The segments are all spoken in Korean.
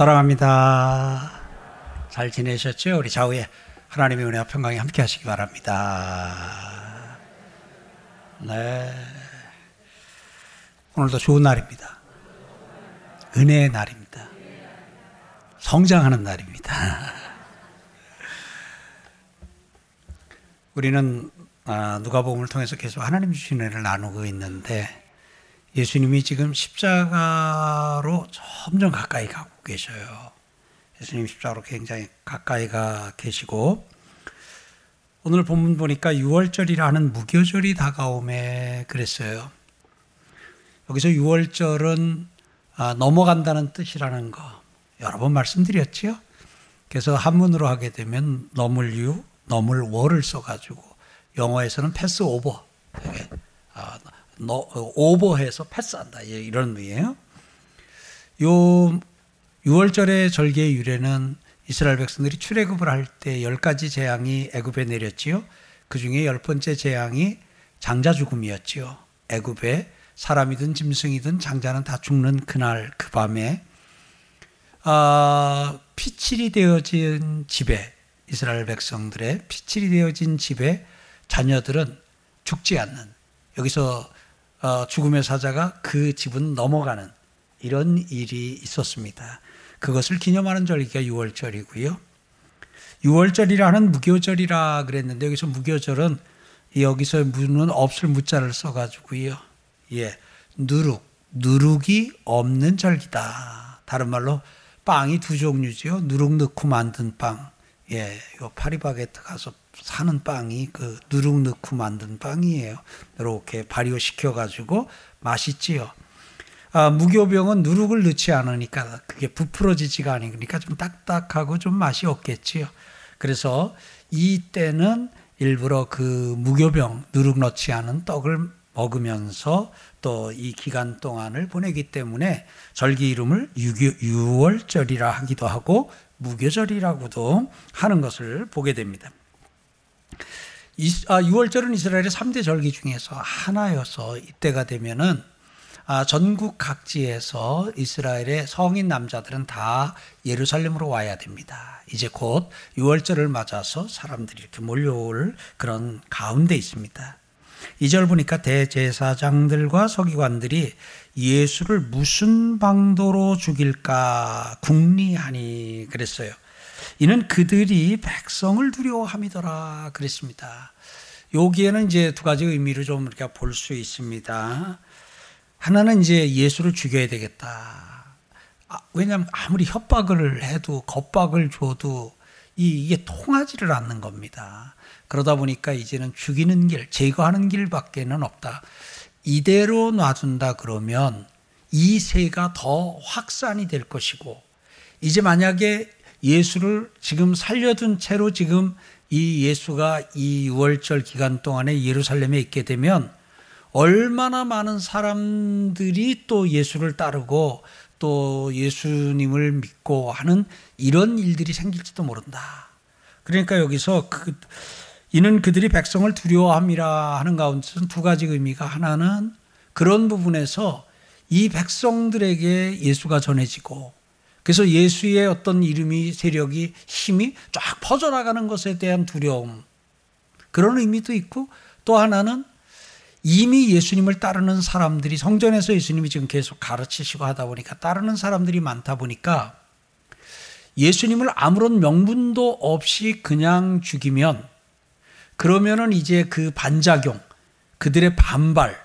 사랑합니다. 잘 지내셨죠? 우리 좌우에 하나님의 은혜와 평강이 함께 하시기 바랍니다. 네. 오늘도 좋은 날입니다. 은혜의 날입니다. 성장하는 날입니다. 우리는 아, 누가복음을 통해서 계속 하나님 주신 은혜를 나누고 있는데 예수님이 지금 십자가로 점점 가까이 가고 계셔요. 예수님 십자가로 굉장히 가까이 가 계시고 오늘 본문 보니까 6월절이라는 무교절이 다가오매 그랬어요. 여기서 6월절은 아, 넘어간다는 뜻이라는 거 여러 번 말씀드렸지요. 그래서 한문으로 하게 되면 넘을 유, 넘을 월을 써가지고 영어에서는 패스 오버, 아, 오버해서 패스한다 이런 의미예요. 요 6월절의 절기의 유래는 이스라엘 백성들이 출애굽을 할 때 열 가지 재앙이 애굽에 내렸지요. 그 중에 열 번째 재앙이 장자 죽음이었지요. 애굽에 사람이든 짐승이든 장자는 다 죽는 그날 그 밤에 아, 피칠이 되어진 집에 이스라엘 백성들의 피칠이 되어진 집에 자녀들은 죽지 않는 여기서 어, 죽음의 사자가 그 집은 넘어가는 이런 일이 있었습니다. 그것을 기념하는 절기가 6월절이고요. 6월절이라는 무교절이라 그랬는데 여기서 무교절은 여기서 무는 없을 무자를 써가지고요. 예, 누룩, 누룩이 없는 절기다. 다른 말로 빵이 두 종류지요. 누룩 넣고 만든 빵. 예, 요 파리바게트 가서 사는 빵이 그 누룩 넣고 만든 빵이에요. 이렇게 발효 시켜가지고 맛있지요. 아, 무교병은 누룩을 넣지 않으니까 그게 부풀어지지가 않으니까 좀 딱딱하고 좀 맛이 없겠지요. 그래서 이때는 일부러 그 무교병 누룩 넣지 않은 떡을 먹으면서 또 이 기간 동안을 보내기 때문에 절기 이름을 유월절이라 하기도 하고 무교절이라고도 하는 것을 보게 됩니다. 6월절은 아, 이스라엘의 3대 절기 중에서 하나여서 이때가 되면은 아, 전국 각지에서 이스라엘의 성인 남자들은 다 예루살렘으로 와야 됩니다. 이제 곧 6월절을 맞아서 사람들이 이렇게 몰려올 그런 가운데 있습니다. 2절 보니까 대제사장들과 서기관들이 예수를 무슨 방도로 죽일까 궁리하니 그랬어요. 이는 그들이 백성을 두려워함이더라 그랬습니다. 여기에는 이제 두 가지 의미를 좀 우리가 볼 수 있습니다. 하나는 이제 예수를 죽여야 되겠다. 아, 왜냐하면 아무리 협박을 해도 겁박을 줘도 이, 이게 통하지를 않는 겁니다. 그러다 보니까 이제는 죽이는 길, 제거하는 길밖에는 없다. 이대로 놔둔다 그러면 이 세가 더 확산이 될 것이고, 이제 만약에 예수를 지금 살려둔 채로 지금 이 예수가 이 6월절 기간 동안에 예루살렘에 있게 되면 얼마나 많은 사람들이 또 예수를 따르고 또 예수님을 믿고 하는 이런 일들이 생길지도 모른다. 그러니까 여기서 그, 이는 그들이 백성을 두려워함이라 하는 가운데서는 두 가지 의미가 하나는 그런 부분에서 이 백성들에게 예수가 전해지고 그래서 예수의 어떤 이름이 세력이 힘이 쫙 퍼져나가는 것에 대한 두려움 그런 의미도 있고 또 하나는 이미 예수님을 따르는 사람들이 성전에서 예수님이 지금 계속 가르치시고 하다 보니까 따르는 사람들이 많다 보니까 예수님을 아무런 명분도 없이 그냥 죽이면 그러면은 이제 그 반작용, 그들의 반발,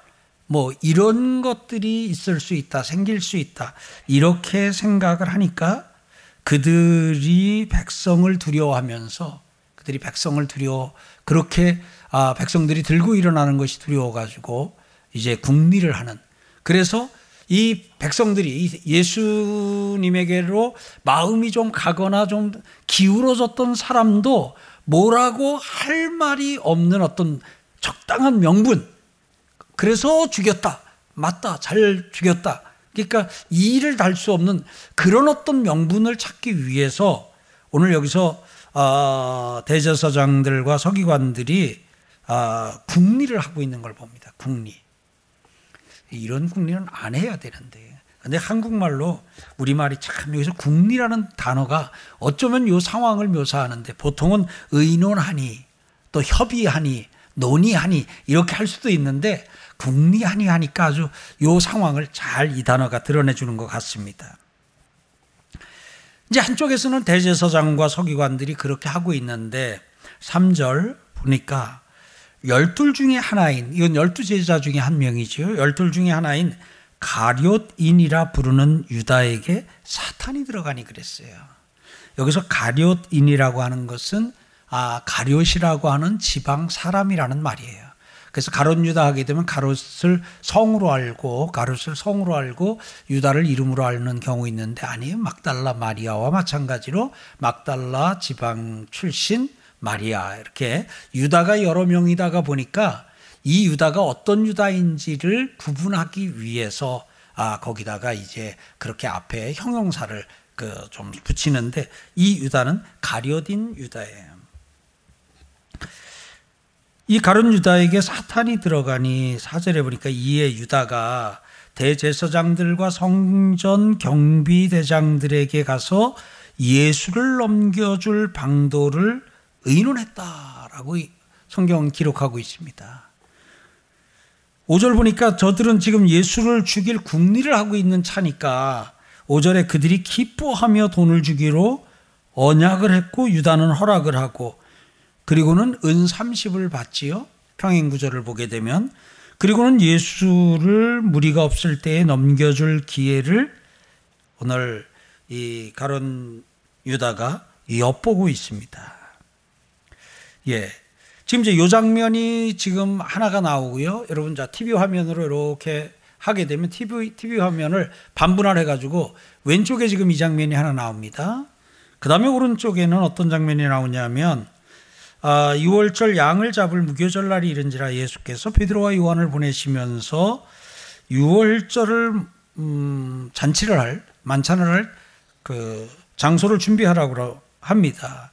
뭐 이런 것들이 있을 수 있다, 생길 수 있다. 이렇게 생각을 하니까 그들이 백성을 두려워하면서 그들이 백성을 두려워 그렇게 아, 백성들이 들고 일어나는 것이 두려워가지고 이제 국리를 하는. 그래서 이 백성들이 예수님에게로 마음이 좀 가거나 좀 기울어졌던 사람도 뭐라고 할 말이 없는 어떤 적당한 명분. 그래서 죽였다. 맞다. 잘 죽였다. 그러니까 이의를 달 수 없는 그런 어떤 명분을 찾기 위해서 오늘 여기서 어, 대제사장들과 서기관들이 어, 국리를 하고 있는 걸 봅니다. 국리. 이런 국리는 안 해야 되는데 근데 한국말로 우리말이 참 여기서 국리라는 단어가 어쩌면 요 상황을 묘사하는데 보통은 의논하니 또 협의하니 논의하니 이렇게 할 수도 있는데 국리하니 하니까 아주 요 상황을 잘 이 단어가 드러내 주는 것 같습니다. 이제 한쪽에서는 대제사장과 서기관들이 그렇게 하고 있는데 3절 보니까 열둘 중에 하나인 이건 열두 제자 중에 한 명이지요. 열둘 중에 하나인 가룟인이라 부르는 유다에게 사탄이 들어가니 그랬어요. 여기서 가룟인이라고 하는 것은 아, 가룟이라고 하는 지방 사람이라는 말이에요. 그래서 가롯 유다 하게 되면 가롯을 성으로 알고 가롯을 성으로 알고 유다를 이름으로 아는 경우 있는데 아니에요. 막달라 마리아와 마찬가지로 막달라 지방 출신 마리아 이렇게 유다가 여러 명이다가 보니까 이 유다가 어떤 유다인지를 구분하기 위해서 아 거기다가 이제 그렇게 앞에 형용사를 그 좀 붙이는데 이 유다는 가려딘 유다예요. 이 가룟 유다에게 사탄이 들어가니 사절에 보니까 이에 유다가 대제사장들과 성전 경비대장들에게 가서 예수를 넘겨줄 방도를 의논했다라고 성경 기록하고 있습니다. 5절 보니까 저들은 지금 예수를 죽일 궁리를 하고 있는 차니까 5절에 그들이 기뻐하며 돈을 주기로 언약을 했고 유다는 허락을 하고 그리고는 은 30을 받지요. 평행 구절을 보게 되면 그리고는 예수를 무리가 없을 때에 넘겨줄 기회를 오늘 이 가론 유다가 엿보고 있습니다. 예. 지금 이제 요 장면이 지금 하나가 나오고요. 여러분 자 TV 화면으로 이렇게 하게 되면 TV TV 화면을 반분할 해가지고 왼쪽에 지금 이 장면이 하나 나옵니다. 그 다음에 오른쪽에는 어떤 장면이 나오냐면 아, 6월절 양을 잡을 무교절 날이 이른지라 예수께서 베드로와 요한을 보내시면서 6월절을 음, 잔치를 할 만찬을 할 그 장소를 준비하라고 합니다.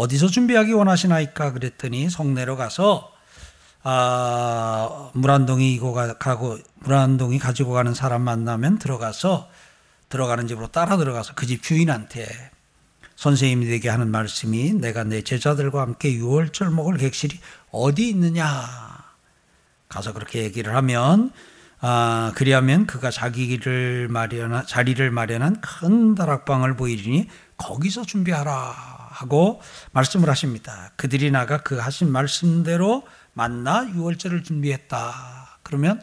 어디서 준비하기 원하시나이까 그랬더니 성내로 가서 아, 물한 동이 이고 가고 물한 동이 가지고 가는 사람 만나면 들어가서 들어가는 집으로 따라 들어가서 그 집 주인한테 선생님이 되게 하는 말씀이 내가 내 제자들과 함께 유월절 먹을 객실이 어디 있느냐? 가서 그렇게 얘기를 하면 아, 그리하면 그가 자기를 마련한 자리를 마련한 큰 다락방을 보이리니 거기서 준비하라 하고 말씀을 하십니다. 그들이 나가 그 하신 말씀대로 만나 유월절을 준비했다. 그러면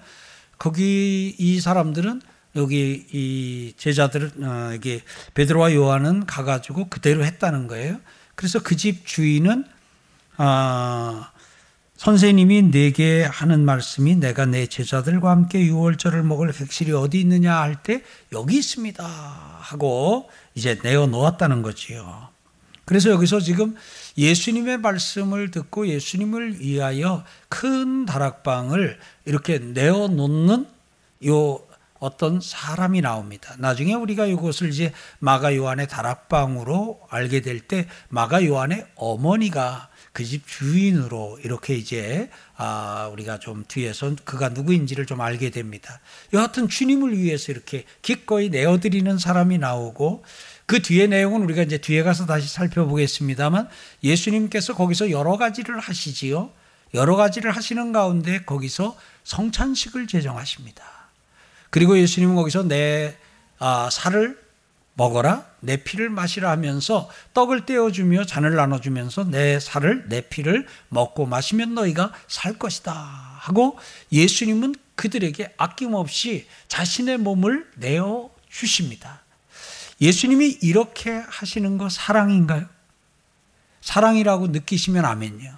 거기 이 사람들은 여기 이 제자들은 어, 여기 베드로와 요한은 가가지고 그대로 했다는 거예요. 그래서 그 집 주인은 아, 선생님이 내게 하는 말씀이 내가 내 제자들과 함께 유월절을 먹을 객실이 어디 있느냐 할 때 여기 있습니다 하고 이제 내어 놓았다는 거지요. 그래서 여기서 지금 예수님의 말씀을 듣고 예수님을 위하여 큰 다락방을 이렇게 내어 놓는 요 어떤 사람이 나옵니다. 나중에 우리가 이것을 이제 마가 요한의 다락방으로 알게 될 때 마가 요한의 어머니가 그 집 주인으로 이렇게 이제 아 우리가 좀 뒤에서 그가 누구인지를 좀 알게 됩니다. 여하튼 주님을 위해서 이렇게 기꺼이 내어드리는 사람이 나오고 그 뒤에 내용은 우리가 이제 뒤에 가서 다시 살펴보겠습니다만 예수님께서 거기서 여러 가지를 하시지요. 여러 가지를 하시는 가운데 거기서 성찬식을 제정하십니다. 그리고 예수님은 거기서 내 아, 살을 먹어라, 내 피를 마시라 하면서 떡을 떼어주며 잔을 나눠주면서 내 살을, 내 피를 먹고 마시면 너희가 살 것이다. 하고 예수님은 그들에게 아낌없이 자신의 몸을 내어 주십니다. 예수님이 이렇게 하시는 거 사랑인가요? 사랑이라고 느끼시면 아멘요.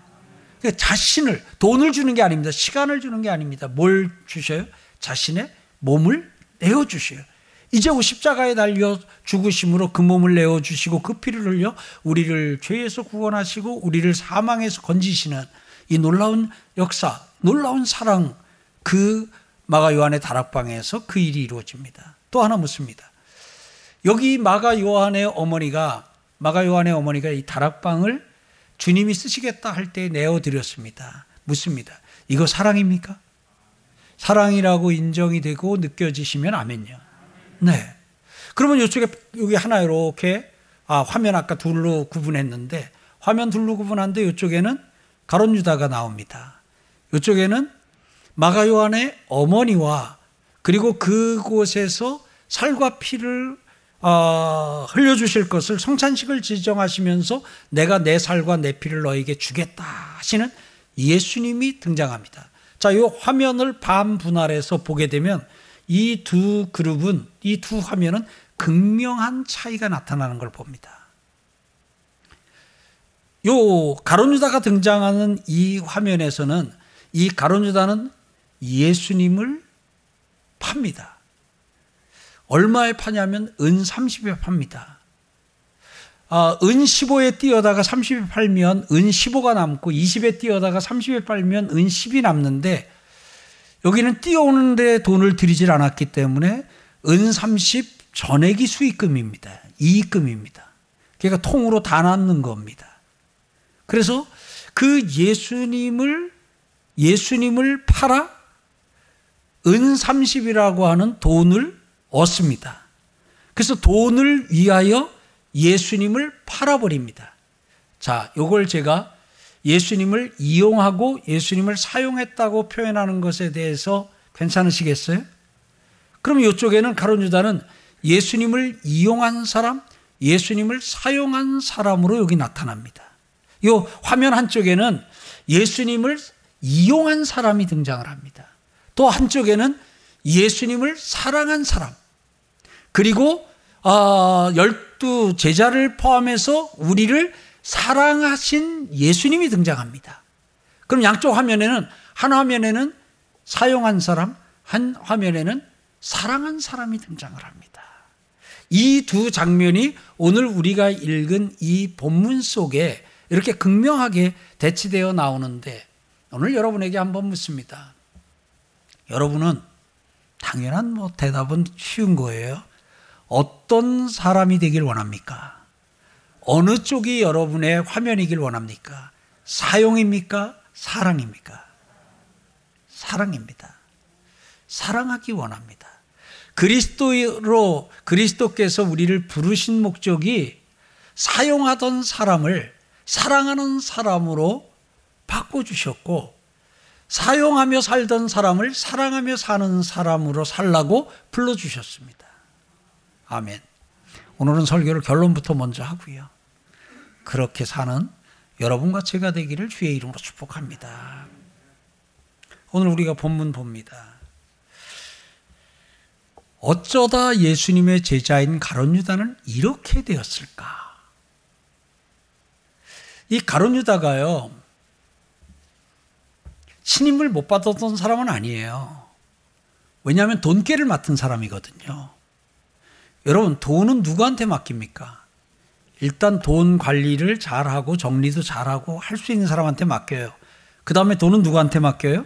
그러니까 자신을 돈을 주는 게 아닙니다. 시간을 주는 게 아닙니다. 뭘 주셔요? 자신의 몸을 내어 주셔요. 이제 십자가에 달려 죽으심으로 그 몸을 내어 주시고 그 피를 흘려 우리를 죄에서 구원하시고 우리를 사망에서 건지시는 이 놀라운 역사, 놀라운 사랑 그 마가 요한의 다락방에서 그 일이 이루어집니다. 또 하나 묻습니다. 여기 마가 요한의 어머니가 마가 요한의 어머니가 이 다락방을 주님이 쓰시겠다 할 때 내어 드렸습니다. 묻습니다. 이거 사랑입니까? 사랑이라고 인정이 되고 느껴지시면 아멘요. 네. 그러면 이쪽에 여기 하나 이렇게 아, 화면 아까 둘로 구분했는데 화면 둘로 구분한데 이쪽에는 가론 유다가 나옵니다. 이쪽에는 마가 요한의 어머니와 그리고 그곳에서 살과 피를 어, 흘려주실 것을 성찬식을 지정하시면서 내가 내 살과 내 피를 너에게 주겠다 하시는 예수님이 등장합니다. 자, 이 화면을 반분할해서 보게 되면 이 두 그룹은, 이 두 화면은 극명한 차이가 나타나는 걸 봅니다. 요 가론유다가 등장하는 이 화면에서는 이 가론유다는 예수님을 팝니다. 얼마에 파냐면 은 30에 팝니다. 아, 은 15에 뛰어다가 30에 팔면 은 15가 남고 20에 뛰어다가 30에 팔면 은 10이 남는데 여기는 뛰어오는데 돈을 들이질 않았기 때문에 은 30 전액이 수익금입니다. 이익금입니다. 그러니까 통으로 다 남는 겁니다. 그래서 그 예수님을 예수님을 팔아 은 30이라고 하는 돈을 얻습니다. 그래서 돈을 위하여 예수님을 팔아버립니다. 자, 요걸 제가 예수님을 이용하고 예수님을 사용했다고 표현하는 것에 대해서 괜찮으시겠어요? 그럼 이쪽에는 가론 유다는 예수님을 이용한 사람, 예수님을 사용한 사람으로 여기 나타납니다. 요 화면 한쪽에는 예수님을 이용한 사람이 등장을 합니다. 또 한쪽에는 예수님을 사랑한 사람, 그리고 어, 열두 제자를 포함해서 우리를 사랑하신 예수님이 등장합니다. 그럼 양쪽 화면에는 한 화면에는 사용한 사람, 한 화면에는 사랑한 사람이 등장을 합니다. 이 두 장면이 오늘 우리가 읽은 이 본문 속에 이렇게 극명하게 대치되어 나오는데 오늘 여러분에게 한번 묻습니다. 여러분은 당연한 뭐 대답은 쉬운 거예요. 어떤 사람이 되길 원합니까? 어느 쪽이 여러분의 화면이길 원합니까? 사용입니까? 사랑입니까? 사랑입니다. 사랑하기 원합니다. 그리스도로 그리스도께서 우리를 부르신 목적이 사용하던 사람을 사랑하는 사람으로 바꿔 주셨고 사용하며 살던 사람을 사랑하며 사는 사람으로 살라고 불러 주셨습니다. 아멘. 오늘은 설교를 결론부터 먼저 하고요. 그렇게 사는 여러분과 제가 되기를 주의 이름으로 축복합니다. 오늘 우리가 본문 봅니다. 어쩌다 예수님의 제자인 가론 유다는 이렇게 되었을까? 이 가론 유다가요. 신임을 못 받았던 사람은 아니에요. 왜냐하면 돈깨를 맡은 사람이거든요. 여러분, 돈은 누구한테 맡깁니까? 일단 돈 관리를 잘하고 정리도 잘하고 할 수 있는 사람한테 맡겨요. 그 다음에 돈은 누구한테 맡겨요?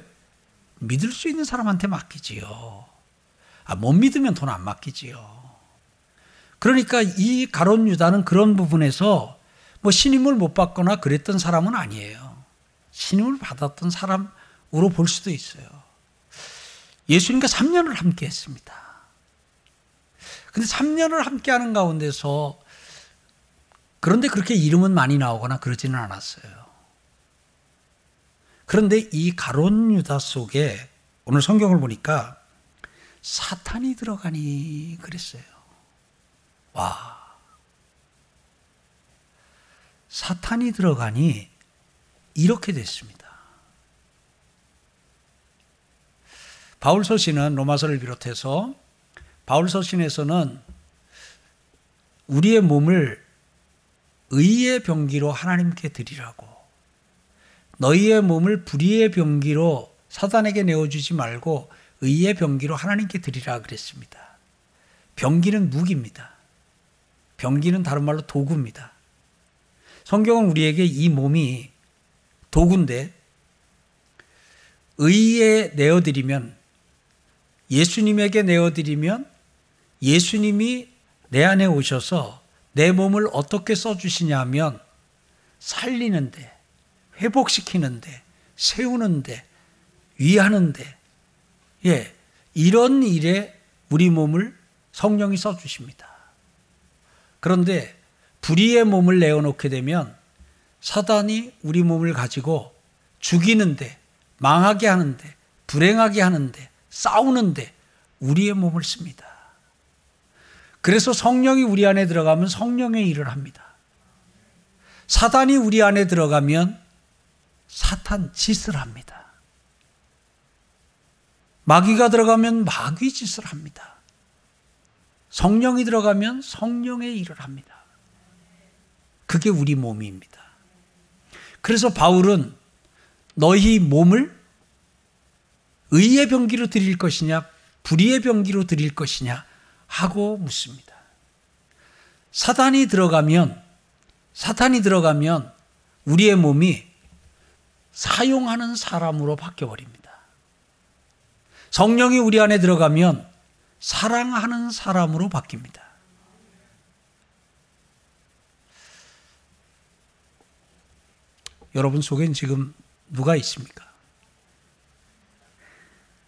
믿을 수 있는 사람한테 맡기지요. 아, 못 믿으면 돈 안 맡기지요. 그러니까 이 가론 유다는 그런 부분에서 뭐 신임을 못 받거나 그랬던 사람은 아니에요. 신임을 받았던 사람 으로 볼 수도 있어요. 예수님과 3년을 함께 했습니다. 근데 3년을 함께 하는 가운데서 그런데 그렇게 이름은 많이 나오거나 그러지는 않았어요. 그런데 이 가론 유다 속에 오늘 성경을 보니까 사탄이 들어가니 그랬어요. 와. 사탄이 들어가니 이렇게 됐습니다. 바울 서신은 로마서를 비롯해서 바울 서신에서는 우리의 몸을 의의 병기로 하나님께 드리라고 너희의 몸을 불의의 병기로 사단에게 내어주지 말고 의의 병기로 하나님께 드리라 그랬습니다. 병기는 무기입니다. 병기는 다른 말로 도구입니다. 성경은 우리에게 이 몸이 도구인데 의에 내어드리면 예수님에게 내어드리면 예수님이 내 안에 오셔서 내 몸을 어떻게 써주시냐 하면 살리는데, 회복시키는데, 세우는데, 위하는데, 예, 이런 일에 우리 몸을 성령이 써주십니다. 그런데 불의의 몸을 내어놓게 되면 사단이 우리 몸을 가지고 죽이는데, 망하게 하는데, 불행하게 하는데, 싸우는데 우리의 몸을 씁니다. 그래서 성령이 우리 안에 들어가면 성령의 일을 합니다. 사단이 우리 안에 들어가면 사탄 짓을 합니다. 마귀가 들어가면 마귀 짓을 합니다. 성령이 들어가면 성령의 일을 합니다. 그게 우리 몸입니다. 그래서 바울은 너희 몸을 의의 병기로 드릴 것이냐, 불의의 병기로 드릴 것이냐 하고 묻습니다. 사단이 들어가면, 사탄이 들어가면 우리의 몸이 사용하는 사람으로 바뀌어 버립니다. 성령이 우리 안에 들어가면 사랑하는 사람으로 바뀝니다. 여러분 속엔 지금 누가 있습니까?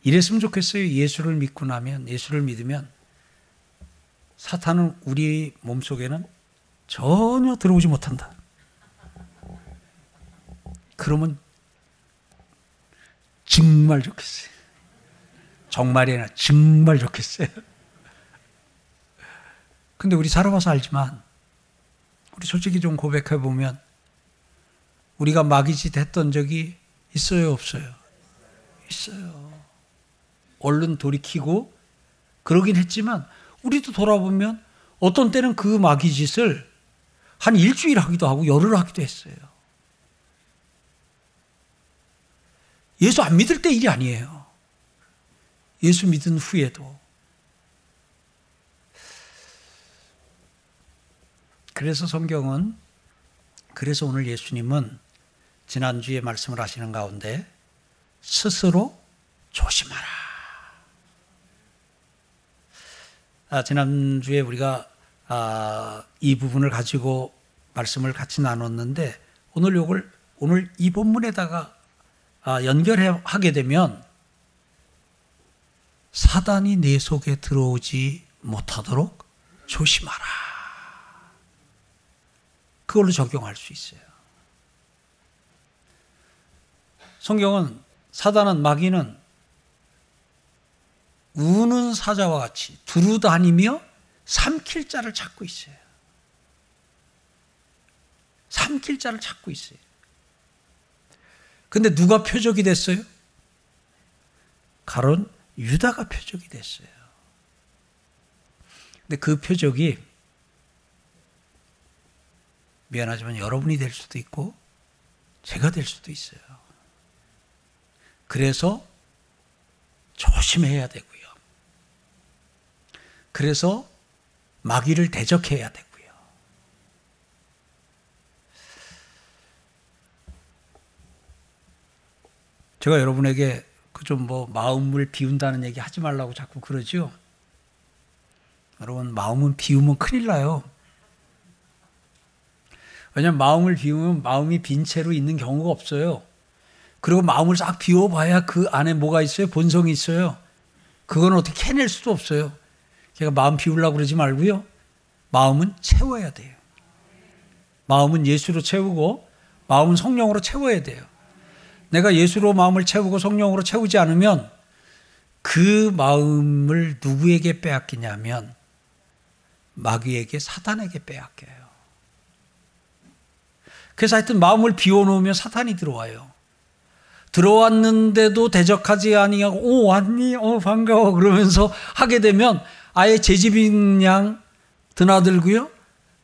이랬으면 좋겠어요. 예수를 믿고 나면, 예수를 믿으면 사탄은 우리 몸 속에는 전혀 들어오지 못한다. 그러면 정말 좋겠어요. 정말이 아니라 정말 좋겠어요. 근데 우리 살아봐서 알지만, 우리 솔직히 좀 고백해 보면, 우리가 마귀짓 했던 적이 있어요, 없어요? 있어요. 얼른 돌이키고 그러긴 했지만, 우리도 돌아보면 어떤 때는 그 마귀 짓을 한 일주일 하기도 하고 열흘 하기도 했어요. 예수 안 믿을 때 일이 아니에요. 예수 믿은 후에도. 그래서 성경은, 그래서 오늘 예수님은 지난주에 말씀을 하시는 가운데 스스로 조심하라. 아, 지난주에 우리가 아, 이 부분을 가지고 말씀을 같이 나눴는데 오늘 요걸 오늘 이 본문에다가 아, 연결하게 되면 사단이 내 속에 들어오지 못하도록 조심하라. 그걸로 적용할 수 있어요. 성경은 사단은 마귀는 우는 사자와 같이 두루 다니며 삼킬 자를 찾고 있어요. 삼킬 자를 찾고 있어요. 근데 누가 표적이 됐어요? 가론 유다가 표적이 됐어요. 근데 그 표적이 미안하지만 여러분이 될 수도 있고 제가 될 수도 있어요. 그래서 조심해야 되고요. 그래서 마귀를 대적해야 되고요. 제가 여러분에게 그 좀 뭐 마음을 비운다는 얘기 하지 말라고 자꾸 그러죠. 여러분 마음은 비우면 큰일 나요. 왜냐하면 마음을 비우면 마음이 빈 채로 있는 경우가 없어요. 그리고 마음을 싹 비워봐야 그 안에 뭐가 있어요? 본성이 있어요. 그건 어떻게 캐낼 수도 없어요. 제가 마음 비우려고 그러지 말고요. 마음은 채워야 돼요. 마음은 예수로 채우고 마음은 성령으로 채워야 돼요. 내가 예수로 마음을 채우고 성령으로 채우지 않으면 그 마음을 누구에게 빼앗기냐면 마귀에게 사탄에게 빼앗겨요. 그래서 하여튼 마음을 비워놓으면 사탄이 들어와요. 들어왔는데도 대적하지 아니하고 오 왔니? 어 반가워 그러면서 하게 되면 아예 제 집인 양 드나들고요.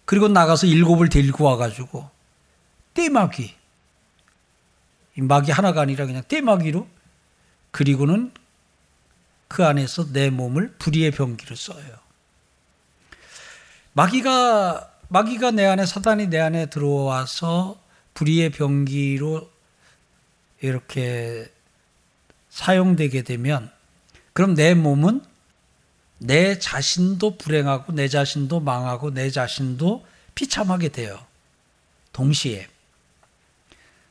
그리고 나가서 일곱을 데리고 와가지고 떼마귀 마귀 하나가 아니라 그냥 떼마귀로 그리고는 그 안에서 내 몸을 불의의 병기로 써요. 마귀가 마귀가 내 안에 사단이 내 안에 들어와서 불의의 병기로 이렇게 사용되게 되면 그럼 내 몸은 내 자신도 불행하고 내 자신도 망하고 내 자신도 비참하게 돼요. 동시에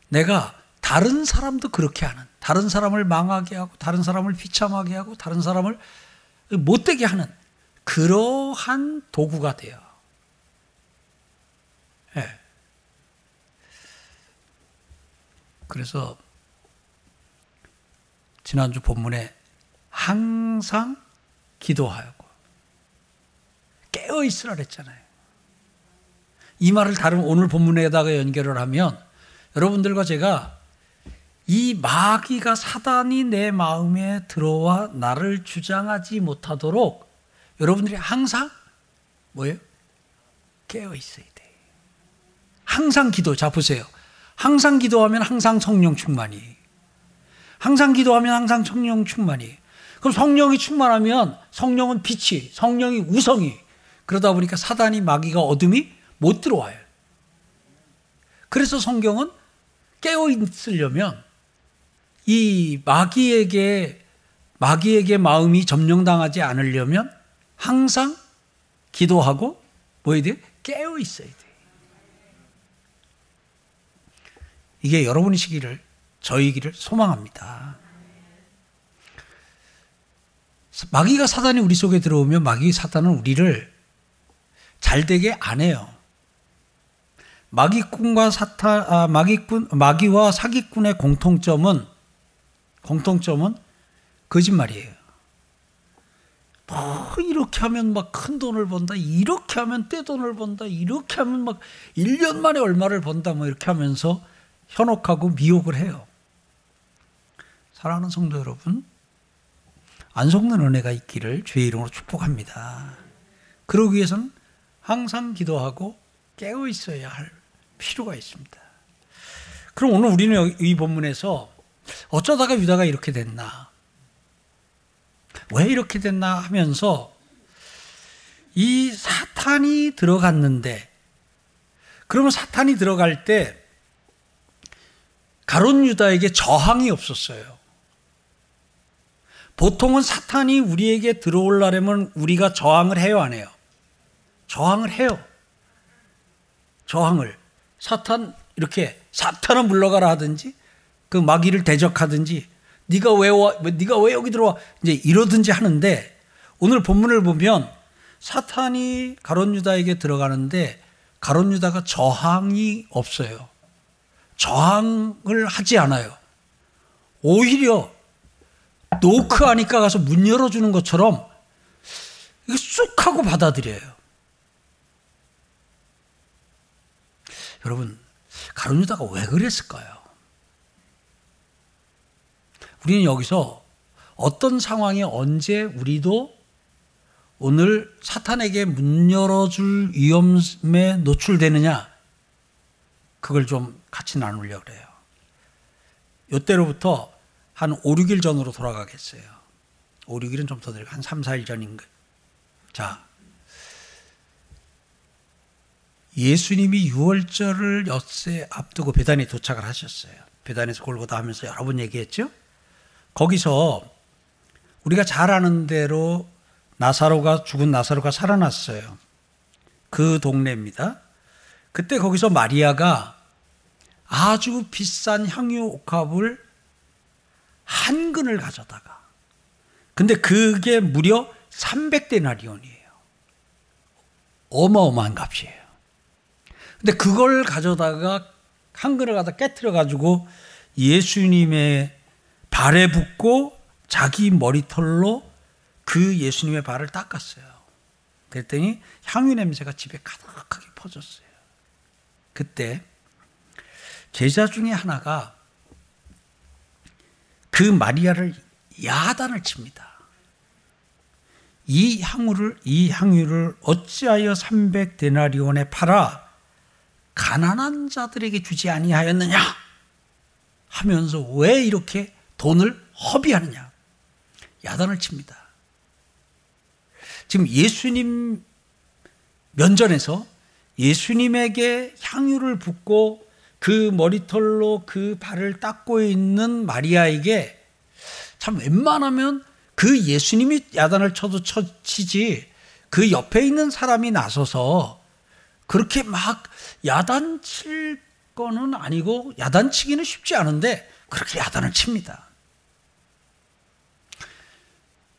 내가 다른 사람도 그렇게 하는 다른 사람을 망하게 하고 다른 사람을 비참하게 하고 다른 사람을 못되게 하는 그러한 도구가 돼요. 네. 그래서 지난주 본문에 항상 기도하고 깨어 있으라 그랬잖아요. 이 말을 다른 오늘 본문에다가 연결을 하면 여러분들과 제가 이 마귀가 사단이 내 마음에 들어와 나를 주장하지 못하도록 여러분들이 항상 뭐예요? 깨어 있어야 돼. 항상 기도. 자 보세요. 항상 기도하면 항상 성령 충만이. 항상 기도하면 항상 성령 충만이. 그럼 성령이 충만하면 성령은 빛이, 성령이 우성이. 그러다 보니까 사단이 마귀가 어둠이 못 들어와요. 그래서 성경은 깨어 있으려면 이 마귀에게 마귀에게 마음이 점령당하지 않으려면 항상 기도하고 뭐 해야 돼? 깨어 있어야 돼. 이게 여러분이시기를 저이기를 소망합니다. 마귀가 사단이 우리 속에 들어오면 마귀 사단은 우리를 잘 되게 안 해요. 마귀꾼과 사탄, 아, 마귀꾼, 마귀와 사기꾼의 공통점은 공통점은 거짓말이에요. 뭐 이렇게 하면 막 큰 돈을 번다. 이렇게 하면 떼돈을 번다. 이렇게 하면 막 1년 만에 얼마를 번다. 뭐 이렇게 하면서 현혹하고 미혹을 해요. 사랑하는 성도 여러분, 안 속는 은혜가 있기를 주의 이름으로 축복합니다. 그러기 위해서는 항상 기도하고 깨어 있어야 할 필요가 있습니다. 그럼 오늘 우리는 이 본문에서 어쩌다가 유다가 이렇게 됐나? 왜 이렇게 됐나 하면서 이 사탄이 들어갔는데 그러면 사탄이 들어갈 때 가론 유다에게 저항이 없었어요. 보통은 사탄이 우리에게 들어올라면 우리가 저항을 해요, 안 해요? 저항을 해요. 저항을. 사탄 이렇게 사탄을 물러가라 하든지 그 마귀를 대적하든지 네가 왜 와, 네가 왜 여기 들어와 이제 이러든지 하는데 오늘 본문을 보면 사탄이 가론 유다에게 들어가는데 가론 유다가 저항이 없어요. 저항을 하지 않아요. 오히려 노크 하니까 가서 문 열어주는 것처럼 쑥 하고 받아들여요. 여러분, 가론 유다가 왜 그랬을까요? 우리는 여기서 어떤 상황에 언제 우리도 오늘 사탄에게 문 열어줄 위험에 노출되느냐, 그걸 좀 같이 나누려고 그래요. 이때로부터 한 5, 6일 전으로 돌아가겠어요. 5, 6일은 좀 더 들고 한 3, 4일 전인가. 자, 예수님이 6월절을 엿새 앞두고 배단에 도착을 하셨어요. 배단에서 골고다 하면서 여러 번 얘기했죠. 거기서 우리가 잘 아는 대로 나사로가 죽은 나사로가 살아났어요. 그 동네입니다. 그때 거기서 마리아가 아주 비싼 향유 옥합을 한 근을 가져다가 근데 그게 무려 300데나리온이에요. 어마어마한 값이에요. 근데 그걸 가져다가 한 근을 갖다 깨뜨려 가지고 예수님의 발에 붓고 자기 머리털로 그 예수님의 발을 닦았어요. 그랬더니 향유 냄새가 집에 가득하게 퍼졌어요. 그때 제자 중에 하나가 그 마리아를 야단을 칩니다. 이 향유를 이 향유를 어찌하여 300 데나리온에 팔아 가난한 자들에게 주지 아니하였느냐 하면서 왜 이렇게 돈을 허비하느냐 야단을 칩니다. 지금 예수님 면전에서 예수님에게 향유를 붓고 그 머리털로 그 발을 닦고 있는 마리아에게 참 웬만하면 그 예수님이 야단을 쳐도 치지 그 옆에 있는 사람이 나서서 그렇게 막 야단 칠 거는 아니고 야단 치기는 쉽지 않은데 그렇게 야단을 칩니다.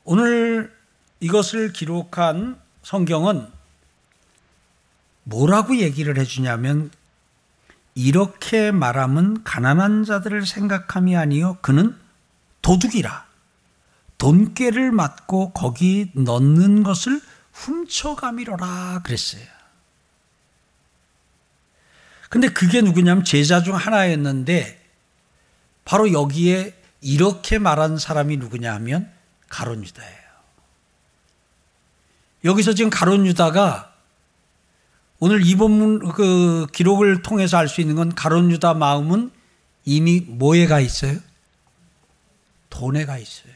오늘 이것을 기록한 성경은 뭐라고 얘기를 해주냐면 이렇게 말하면 가난한 자들을 생각함이 아니요 그는 도둑이라 돈깨를 맞고 거기 넣는 것을 훔쳐가미로라 그랬어요. 근데 그게 누구냐면 제자 중 하나였는데 바로 여기에 이렇게 말한 사람이 누구냐 하면 가론 유다예요. 여기서 지금 가론 유다가 오늘 이 본문 그 기록을 통해서 알 수 있는 건 가론 유다 마음은 이미 뭐에 가 있어요? 돈에 가 있어요.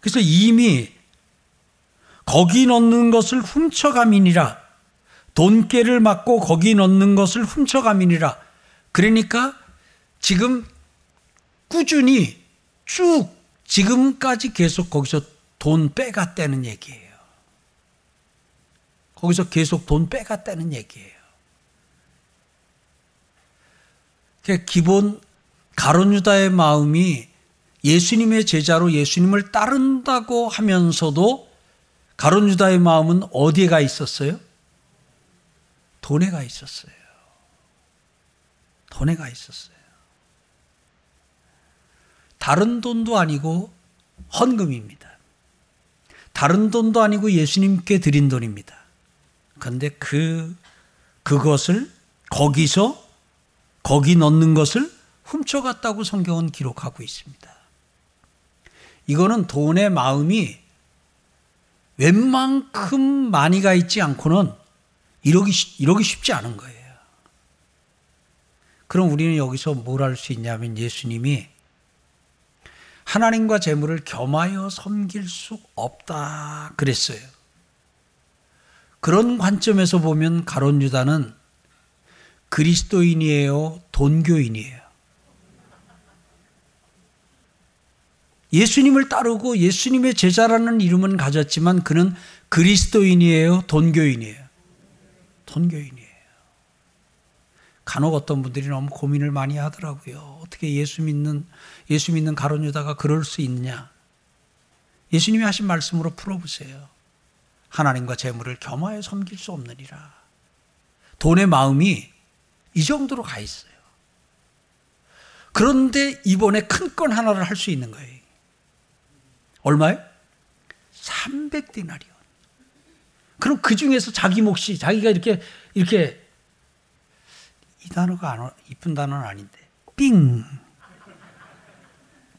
그래서 이미 거기 넣는 것을 훔쳐가민이라 돈깨를 맞고 거기 넣는 것을 훔쳐가민이라 그러니까 지금 꾸준히 쭉 지금까지 계속 거기서 돈 빼갔다는 얘기예요. 거기서 계속 돈 빼갔다는 얘기예요. 기본 가론 유다의 마음이 예수님의 제자로 예수님을 따른다고 하면서도 가론 유다의 마음은 어디에 가 있었어요? 돈에 가 있었어요. 돈에 가 있었어요. 다른 돈도 아니고 헌금입니다. 다른 돈도 아니고 예수님께 드린 돈입니다. 그런데 그 그것을 거기서 거기 넣는 것을 훔쳐갔다고 성경은 기록하고 있습니다. 이거는 돈의 마음이 웬만큼 많이 가 있지 않고는 이러기, 이러기 쉽지 않은 거예요. 그럼 우리는 여기서 뭘 할 수 있냐면 예수님이 하나님과 재물을 겸하여 섬길 수 없다 그랬어요. 그런 관점에서 보면 가론 유다는 그리스도인이에요, 돈교인이에요. 예수님을 따르고 예수님의 제자라는 이름은 가졌지만 그는 그리스도인이에요, 돈교인이에요. 돈교인이에요. 간혹 어떤 분들이 너무 고민을 많이 하더라고요. 어떻게 예수 믿는 예수 믿는 가론 유다가 그럴 수 있냐? 예수님이 하신 말씀으로 풀어보세요. 하나님과 재물을 겸하여 섬길 수 없느니라. 돈의 마음이 이 정도로 가 있어요. 그런데 이번에 큰 건 하나를 할 수 있는 거예요. 얼마요? 300디나리온. 그럼 그 중에서 자기 몫이 자기가 이렇게 이렇게 이 단어가 안, 이쁜 단어는 아닌데 삥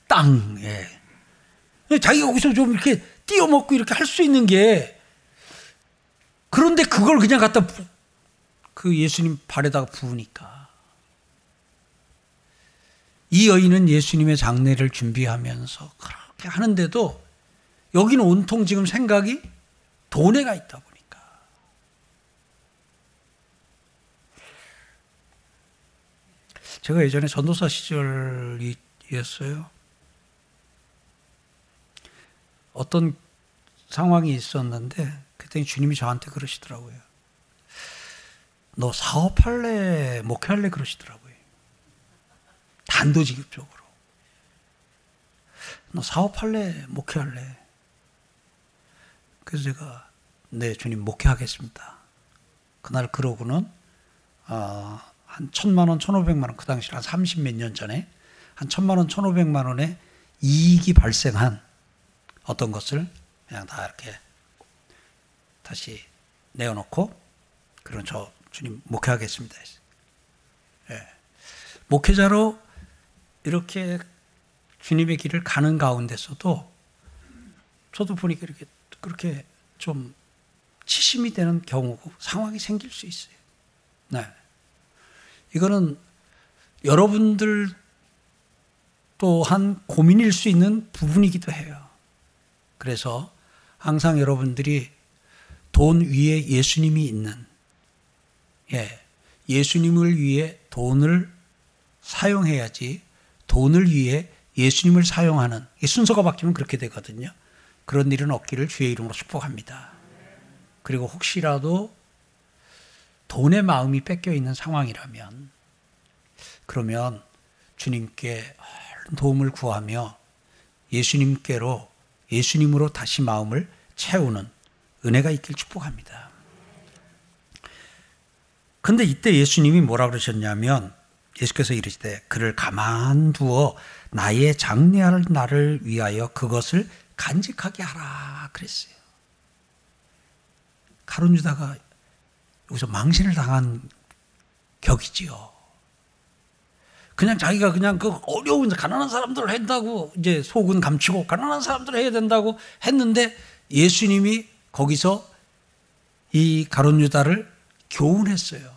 땅. 예. 자기가 여기서 좀 이렇게 띄어먹고 이렇게 할 수 있는 게 그런데 그걸 그냥 갖다 부, 그 예수님 발에다가 부으니까 이 여인은 예수님의 장례를 준비하면서 그렇게 하는데도 여기는 온통 지금 생각이 돈에 가 있다 보니까 제가 예전에 전도사 시절이었어요. 어떤 상황이 있었는데 그때 주님이 저한테 그러시더라고요. 너 사업할래, 목회할래 그러시더라고요. 단도직입적으로. 너 사업할래, 목회할래. 그래서 제가 네 주님 목회하겠습니다. 그날 그러고는 어, 한 천만 원, 천오백만 원, 그 당시 한 삼십 몇 년 전에 한 천만 원, 천오백만 원의 이익이 발생한 어떤 것을 그냥 다 이렇게 다시 내어놓고 그런 저 주님 목회하겠습니다. 예. 목회자로 이렇게 주님의 길을 가는 가운데서도 저도 보니까 이렇게 그렇게 좀 치심이 되는 경우고 상황이 생길 수 있어요. 네. 이거는 여러분들 또한 고민일 수 있는 부분이기도 해요. 그래서 항상 여러분들이 돈 위에 예수님이 있는, 예, 예수님을 위해 돈을 사용해야지 돈을 위해 예수님을 사용하는 순서가 바뀌면 그렇게 되거든요. 그런 일은 없기를 주의 이름으로 축복합니다. 그리고 혹시라도 돈의 마음이 뺏겨 있는 상황이라면 그러면 주님께 도움을 구하며 예수님께로 예수님으로 다시 마음을 채우는 은혜가 있길 축복합니다. 근데 이때 예수님이 뭐라 그러셨냐면 예수께서 이르시되 그를 가만두어 나의 장례할 날을 위하여 그것을 간직하게 하라 그랬어요. 가론 유다가 여기서 망신을 당한 격이지요. 그냥 자기가 그냥 그 어려운 가난한 사람들 한다고 이제 속은 감추고 가난한 사람들 해야 된다고 했는데 예수님이 거기서 이 가론 유다를 교훈했어요.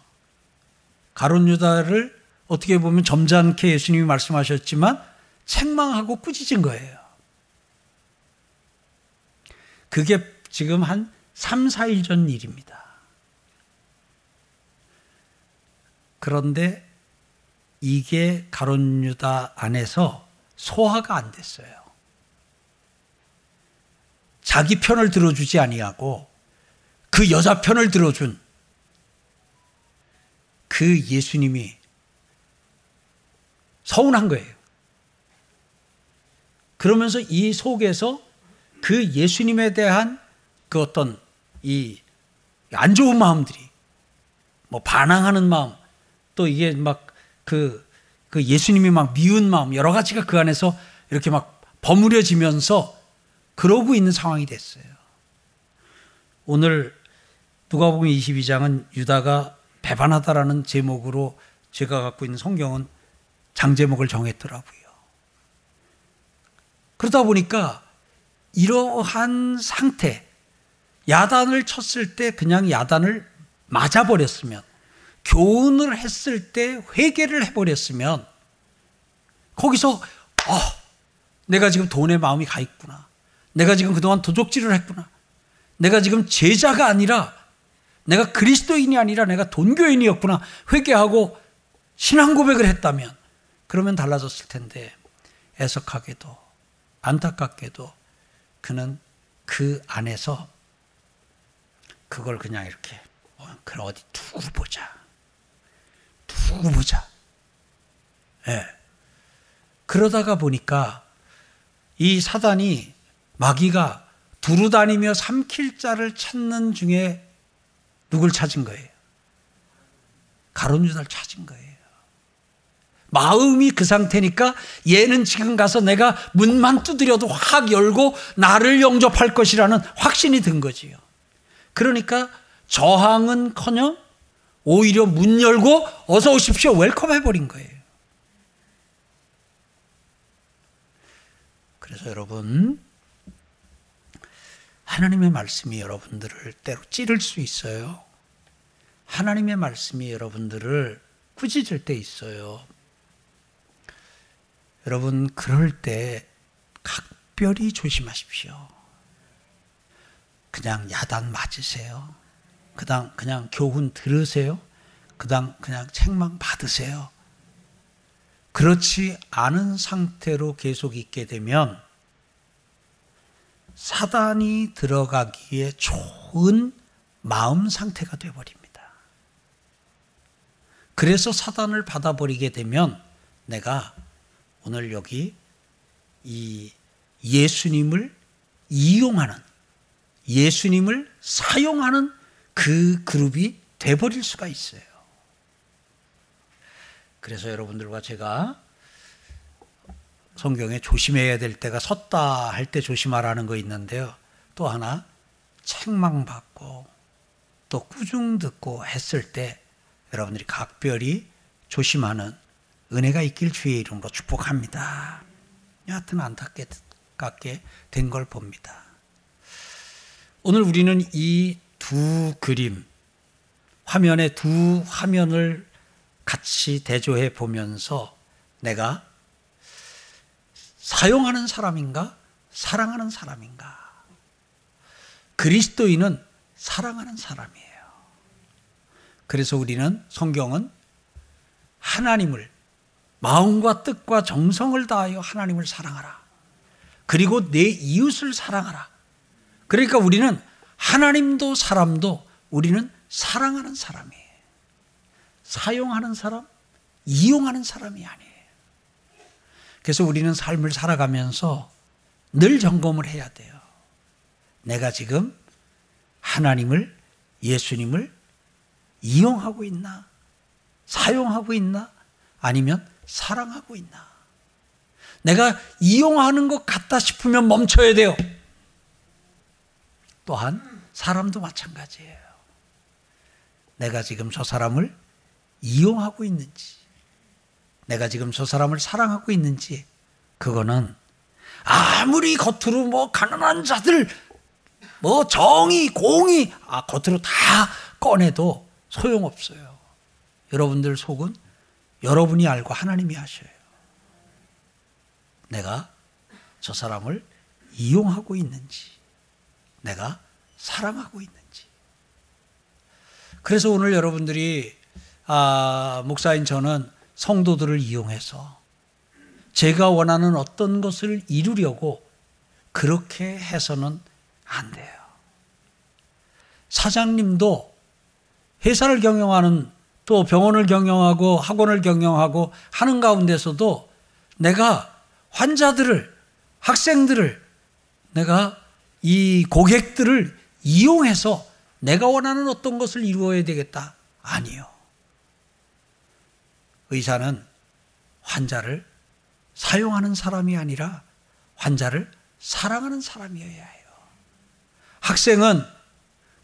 가론 유다를 어떻게 보면 점잖게 예수님이 말씀하셨지만 책망하고 꾸짖은 거예요. 그게 지금 한 3, 4일 전 일입니다. 그런데 이게 가론 유다 안에서 소화가 안 됐어요. 자기 편을 들어주지 아니하고 그 여자 편을 들어준 그 예수님이 서운한 거예요. 그러면서 이 속에서 그 예수님에 대한 그 어떤 이 안 좋은 마음들이 뭐 반항하는 마음 또 이게 막 그, 그 예수님이 막 미운 마음 여러 가지가 그 안에서 이렇게 막 버무려지면서 그러고 있는 상황이 됐어요. 오늘 누가복음 22장은 유다가 배반하다라는 제목으로 제가 갖고 있는 성경은 장제목을 정했더라고요. 그러다 보니까 이러한 상태, 야단을 쳤을 때 그냥 야단을 맞아버렸으면, 교훈을 했을 때 회개를 해버렸으면, 거기서, 어, 내가 지금 돈에 마음이 가 있구나. 내가 지금 그동안 도적질을 했구나. 내가 지금 제자가 아니라, 내가 그리스도인이 아니라 내가 돈교인이었구나. 회개하고 신앙 고백을 했다면, 그러면 달라졌을 텐데 애석하게도 안타깝게도 그는 그 안에서 그걸 그냥 이렇게 어, 그래 어디 두고 보자 두고 보자 예. 그러다가 보니까 이 사단이 마귀가 두루 다니며 삼킬 자를 찾는 중에 누굴 찾은 거예요? 가론 유다를 찾은 거예요. 마음이 그 상태니까 얘는 지금 가서 내가 문만 두드려도 확 열고 나를 영접할 것이라는 확신이 든 거지요. 그러니까 저항은 커녕 오히려 문 열고 어서 오십시오 welcome 해버린 거예요. 그래서 여러분, 하나님의 말씀이 여러분들을 때로 찌를 수 있어요. 하나님의 말씀이 여러분들을 꾸짖을 때 있어요. 여러분, 그럴 때 각별히 조심하십시오. 그냥 야단 맞으세요. 그당 그냥 교훈 들으세요. 그당 그냥 책망 받으세요. 그렇지 않은 상태로 계속 있게 되면 사단이 들어가기에 좋은 마음 상태가 되어버립니다. 그래서 사단을 받아버리게 되면 내가 오늘 여기 이 예수님을 이용하는 예수님을 사용하는 그 그룹이 돼버릴 수가 있어요. 그래서 여러분들과 제가 성경에 조심해야 될 때가 섰다 할 때 조심하라는 거 있는데요. 또 하나 책망받고 또 꾸중 듣고 했을 때 여러분들이 각별히 조심하는 은혜가 있길 주의 이름으로 축복합니다. 여하튼 안타깝게 된 걸 봅니다. 오늘 우리는 이 두 그림, 화면에 두 화면을 같이 대조해 보면서 내가 사용하는 사람인가? 사랑하는 사람인가? 그리스도인은 사랑하는 사람이에요. 그래서 우리는 성경은 하나님을 마음과 뜻과 정성을 다하여 하나님을 사랑하라. 그리고 내 이웃을 사랑하라. 그러니까 우리는 하나님도 사람도 우리는 사랑하는 사람이에요. 사용하는 사람, 이용하는 사람이 아니에요. 그래서 우리는 삶을 살아가면서 늘 점검을 해야 돼요. 내가 지금 하나님을 예수님을 이용하고 있나? 사용하고 있나? 아니면 사랑하고 있나? 내가 이용하는 것 같다 싶으면 멈춰야 돼요. 또한 사람도 마찬가지예요. 내가 지금 저 사람을 이용하고 있는지, 내가 지금 저 사람을 사랑하고 있는지, 그거는 아무리 겉으로 뭐 가난한 자들, 뭐 정의, 공의, 아, 겉으로 다 꺼내도 소용없어요. 여러분들 속은 여러분이 알고 하나님이 하셔요. 내가 저 사람을 이용하고 있는지, 내가 사랑하고 있는지. 그래서 오늘 여러분들이 아, 목사인 저는 성도들을 이용해서 제가 원하는 어떤 것을 이루려고 그렇게 해서는 안 돼요. 사장님도 회사를 경영하는 또 병원을 경영하고 학원을 경영하고 하는 가운데서도 내가 환자들을, 학생들을, 내가 이 고객들을 이용해서 내가 원하는 어떤 것을 이루어야 되겠다. 아니요. 의사는 환자를 사용하는 사람이 아니라 환자를 사랑하는 사람이어야 해요. 학생은,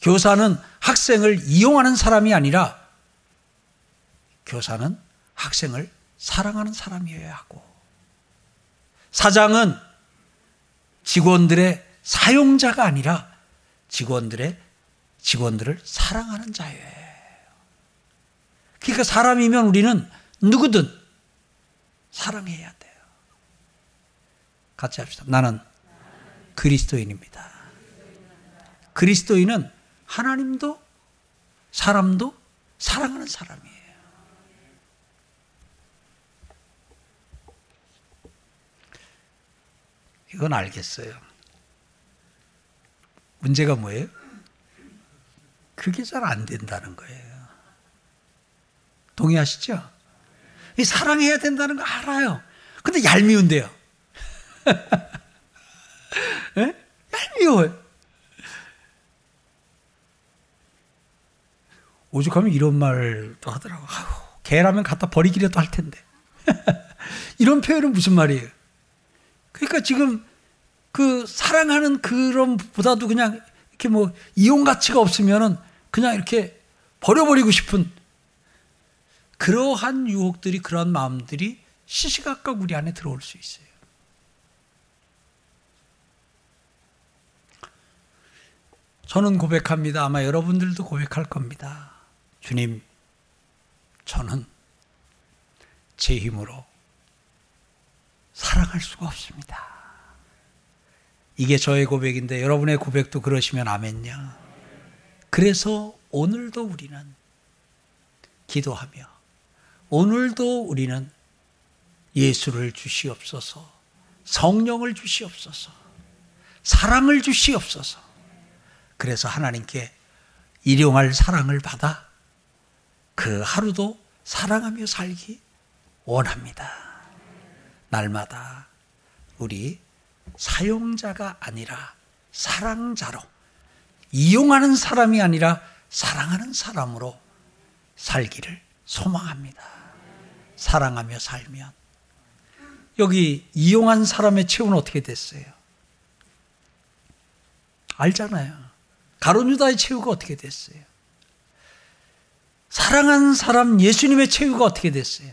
교사는 학생을 이용하는 사람이 아니라 교사는 학생을 사랑하는 사람이어야 하고 사장은 직원들의 사용자가 아니라 직원들의 직원들을 사랑하는 자예요. 그러니까 사람이면 우리는 누구든 사랑해야 돼요. 같이 합시다. 나는 그리스도인입니다. 그리스도인은 하나님도 사람도 사랑하는 사람이에요. 이건 알겠어요. 문제가 뭐예요? 그게 잘 안 된다는 거예요. 동의하시죠? 사랑해야 된다는 거 알아요. 근데 얄미운데요. 네? 얄미워요. 오죽하면 이런 말도 하더라고. 아유, 개라면 갖다 버리기라도 할 텐데. 이런 표현은 무슨 말이에요? 그러니까 지금 그 사랑하는 그런 보다도 그냥 이렇게 뭐 이용 가치가 없으면은 그냥 이렇게 버려버리고 싶은 그러한 유혹들이 그러한 마음들이 시시각각 우리 안에 들어올 수 있어요. 저는 고백합니다. 아마 여러분들도 고백할 겁니다. 주님, 저는 제 힘으로 사랑할 수가 없습니다. 이게 저의 고백인데 여러분의 고백도 그러시면 아멘요. 그래서 오늘도 우리는 기도하며 오늘도 우리는 예수를 주시옵소서, 성령을 주시옵소서, 사랑을 주시옵소서. 그래서 하나님께 일용할 사랑을 받아 그 하루도 사랑하며 살기 원합니다. 날마다 우리 사용자가 아니라 사랑자로 이용하는 사람이 아니라 사랑하는 사람으로 살기를 소망합니다. 사랑하며 살면 여기 이용한 사람의 최후는 어떻게 됐어요? 알잖아요. 가론유다의 최후가 어떻게 됐어요? 사랑한 사람 예수님의 최후가 어떻게 됐어요?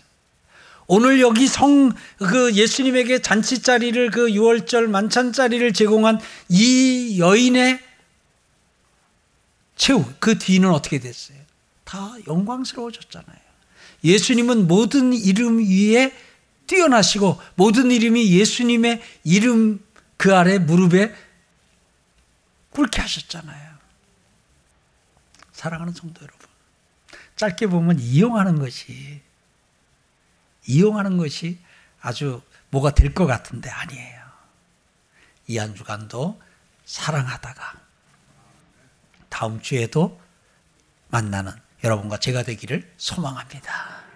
오늘 여기 성, 그 예수님에게 잔치 자리를 그 6월절 만찬 자리를 제공한 이 여인의 최후, 그 뒤는 어떻게 됐어요? 다 영광스러워졌잖아요. 예수님은 모든 이름 위에 뛰어나시고 모든 이름이 예수님의 이름 그 아래 무릎에 꿇게 하셨잖아요. 사랑하는 성도 여러분. 짧게 보면 이용하는 것이 이용하는 것이 아주 뭐가 될 것 같은데 아니에요. 이 한 주간도 사랑하다가 다음 주에도 만나는 여러분과 제가 되기를 소망합니다.